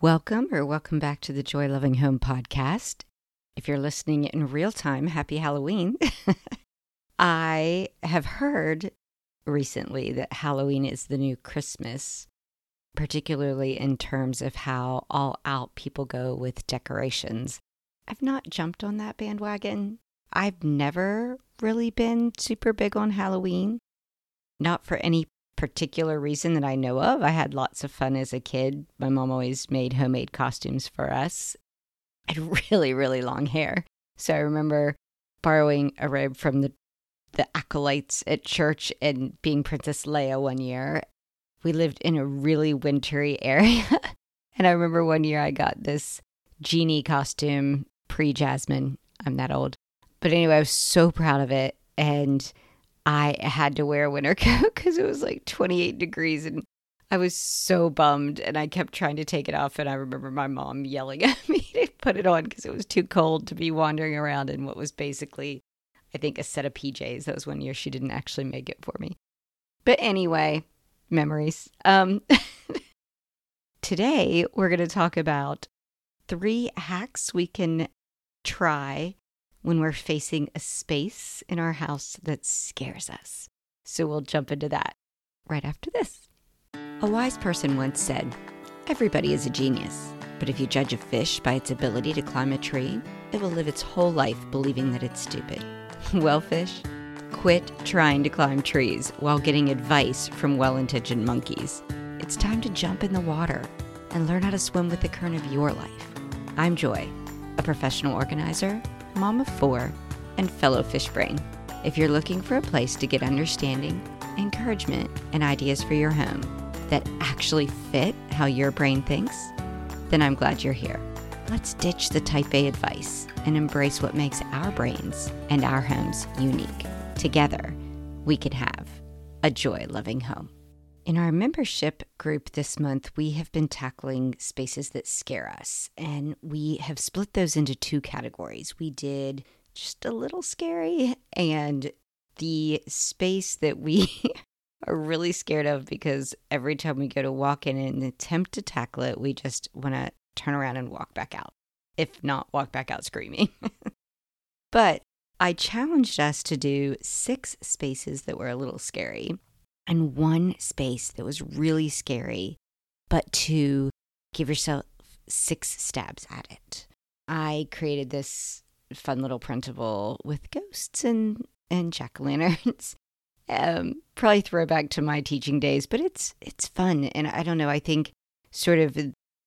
Welcome or welcome back to the Joy Loving Home podcast. If you're listening in real time, happy Halloween. I have heard recently that Halloween is the new Christmas, particularly in terms of how all out people go with decorations. I've not jumped on that bandwagon. I've never really been super big on Halloween, not for any particular reason that I know of. I had lots of fun as a kid. My mom always made homemade costumes for us. I had really, really long hair. So I remember borrowing a robe from the the acolytes at church and being Princess Leia one year. We lived in a really wintry area. and I remember one year I got this genie costume pre Jasmine. I'm that old. But anyway, I was so proud of it. And I had to wear a winter coat because it was like 28 degrees and I was so bummed and I kept trying to take it off. And I remember my mom yelling at me to put it on because it was too cold to be wandering around in what was basically, I think, a set of PJs. That was one year she didn't actually make it for me. But anyway, memories. Um, today, we're going to talk about three hacks we can try when we're facing a space in our house that scares us. So we'll jump into that right after this. A wise person once said, Everybody is a genius, but if you judge a fish by its ability to climb a tree, it will live its whole life believing that it's stupid. well, fish, quit trying to climb trees while getting advice from well intentioned monkeys. It's time to jump in the water and learn how to swim with the current of your life. I'm Joy, a professional organizer mom of four, and fellow fish brain. If you're looking for a place to get understanding, encouragement, and ideas for your home that actually fit how your brain thinks, then I'm glad you're here. Let's ditch the type A advice and embrace what makes our brains and our homes unique. Together, we can have a joy loving home. In our membership group this month, we have been tackling spaces that scare us, and we have split those into two categories. We did just a little scary, and the space that we are really scared of because every time we go to walk in and attempt to tackle it, we just want to turn around and walk back out, if not walk back out screaming. but I challenged us to do six spaces that were a little scary and one space that was really scary, but to give yourself six stabs at it. I created this fun little printable with ghosts and, and jack o' lanterns. Um, probably throwback to my teaching days, but it's it's fun, and I don't know. I think sort of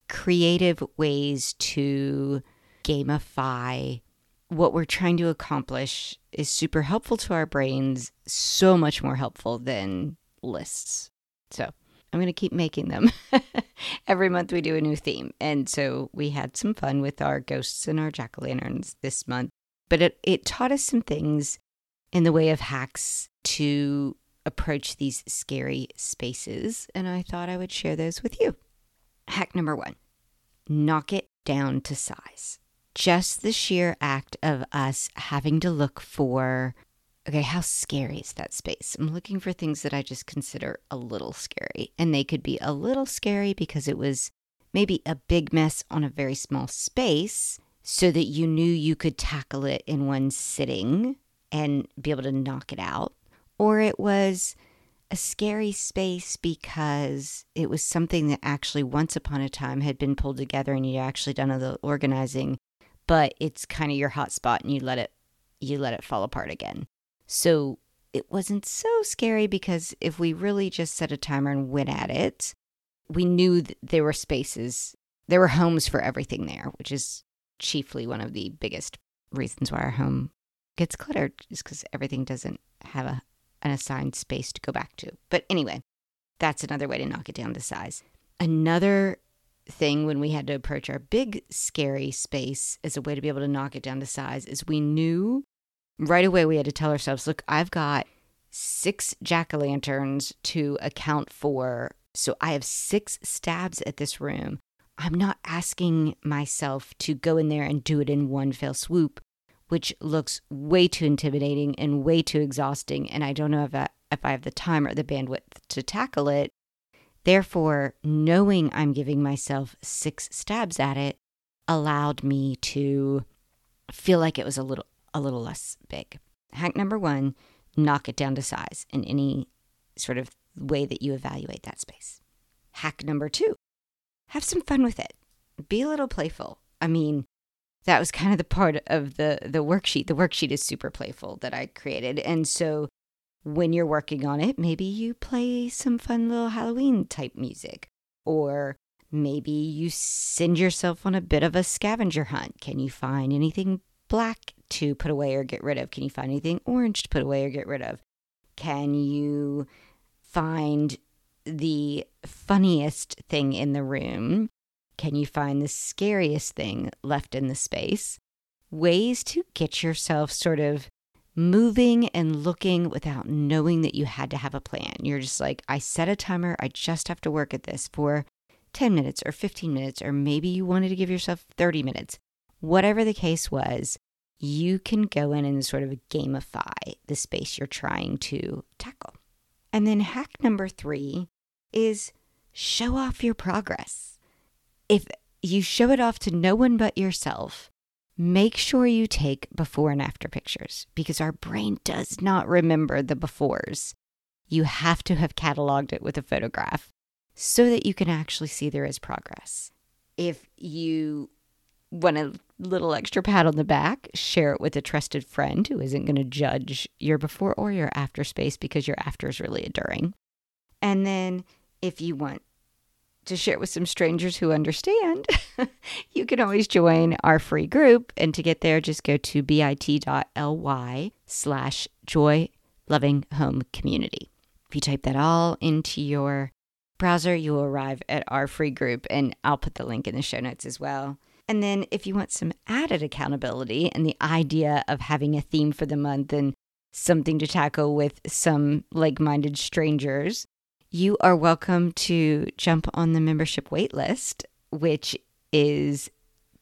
creative ways to gamify what we're trying to accomplish is super helpful to our brains, so much more helpful than lists. So I'm going to keep making them. Every month we do a new theme. And so we had some fun with our ghosts and our jack o' lanterns this month. But it, it taught us some things in the way of hacks to approach these scary spaces. And I thought I would share those with you. Hack number one knock it down to size. Just the sheer act of us having to look for okay, how scary is that space? I'm looking for things that I just consider a little scary. And they could be a little scary because it was maybe a big mess on a very small space so that you knew you could tackle it in one sitting and be able to knock it out. Or it was a scary space because it was something that actually once upon a time had been pulled together and you'd actually done all the organizing, but it's kind of your hot spot and you let it you let it fall apart again. So it wasn't so scary because if we really just set a timer and went at it, we knew that there were spaces, there were homes for everything there, which is chiefly one of the biggest reasons why our home gets cluttered, is because everything doesn't have a, an assigned space to go back to. But anyway, that's another way to knock it down to size. Another thing when we had to approach our big, scary space as a way to be able to knock it down to size is we knew right away we had to tell ourselves, look, I've got six jack o' lanterns to account for. So I have six stabs at this room. I'm not asking myself to go in there and do it in one fell swoop, which looks way too intimidating and way too exhausting. And I don't know if I, if I have the time or the bandwidth to tackle it. Therefore, knowing I'm giving myself six stabs at it allowed me to feel like it was a little a little less big. Hack number 1, knock it down to size in any sort of way that you evaluate that space. Hack number 2, have some fun with it. Be a little playful. I mean, that was kind of the part of the the worksheet. The worksheet is super playful that I created. And so when you're working on it, maybe you play some fun little Halloween type music or maybe you send yourself on a bit of a scavenger hunt. Can you find anything black to put away or get rid of? Can you find anything orange to put away or get rid of? Can you find the funniest thing in the room? Can you find the scariest thing left in the space? Ways to get yourself sort of moving and looking without knowing that you had to have a plan. You're just like, I set a timer, I just have to work at this for 10 minutes or 15 minutes, or maybe you wanted to give yourself 30 minutes. Whatever the case was, you can go in and sort of gamify the space you're trying to tackle. And then hack number three is show off your progress. If you show it off to no one but yourself, make sure you take before and after pictures because our brain does not remember the befores. You have to have cataloged it with a photograph so that you can actually see there is progress. If you want a little extra pat on the back, share it with a trusted friend who isn't going to judge your before or your after space because your after is really a during. And then if you want to share it with some strangers who understand, you can always join our free group. And to get there, just go to bit.ly slash joy loving home community. If you type that all into your browser, you will arrive at our free group, and I'll put the link in the show notes as well. And then, if you want some added accountability and the idea of having a theme for the month and something to tackle with some like minded strangers, you are welcome to jump on the membership waitlist, which is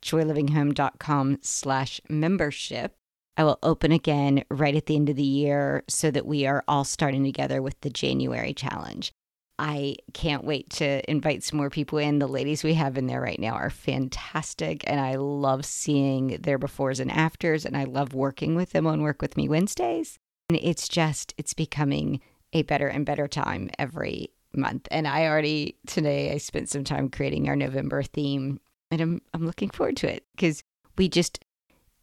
joylovinghome.com slash membership. I will open again right at the end of the year so that we are all starting together with the January challenge. I can't wait to invite some more people in. The ladies we have in there right now are fantastic, and I love seeing their befores and afters, and I love working with them on Work With Me Wednesdays. And it's just, it's becoming a better and better time every month. And I already, today, I spent some time creating our November theme, and I'm, I'm looking forward to it because we just,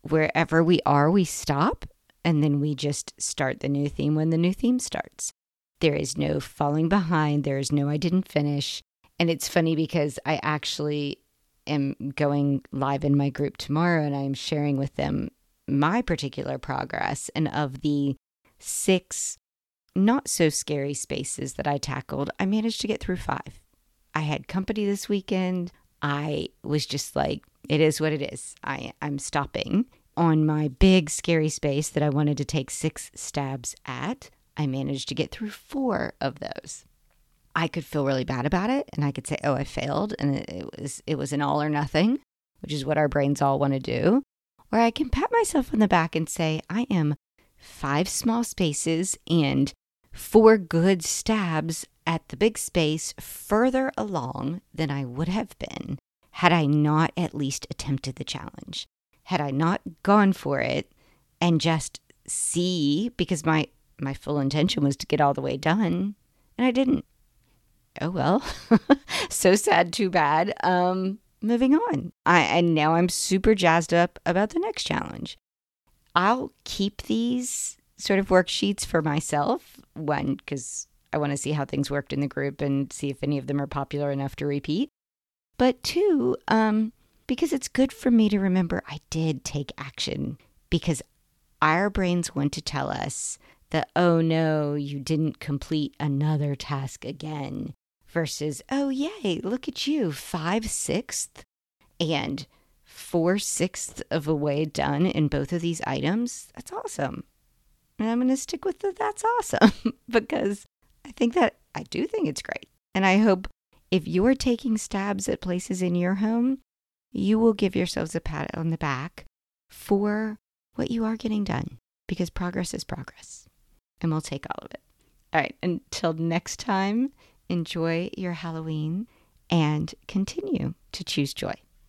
wherever we are, we stop, and then we just start the new theme when the new theme starts. There is no falling behind. There is no I didn't finish. And it's funny because I actually am going live in my group tomorrow and I'm sharing with them my particular progress. And of the six not so scary spaces that I tackled, I managed to get through five. I had company this weekend. I was just like, it is what it is. I, I'm stopping on my big scary space that I wanted to take six stabs at. I managed to get through four of those. I could feel really bad about it and I could say, "Oh, I failed," and it, was it was an all or nothing, which is what our brains all want to do. Or I can pat myself on the back and say, "I am five small spaces and four good stabs at the big space further along than I would have been had I not at least attempted the challenge. Had I not gone for it and just see because my my full intention was to get all the way done, and I didn't. Oh well, so sad, too bad. Um, moving on. I and now I'm super jazzed up about the next challenge. I'll keep these sort of worksheets for myself. One, because I want to see how things worked in the group and see if any of them are popular enough to repeat. But two, um, because it's good for me to remember I did take action because our brains want to tell us the oh no, you didn't complete another task again versus oh yay, look at you, five sixths and four sixths of a way done in both of these items. That's awesome. And I'm going to stick with the that's awesome because I think that I do think it's great. And I hope if you're taking stabs at places in your home, you will give yourselves a pat on the back for what you are getting done because progress is progress and we'll take all of it. All right, until next time, enjoy your Halloween and continue to choose joy.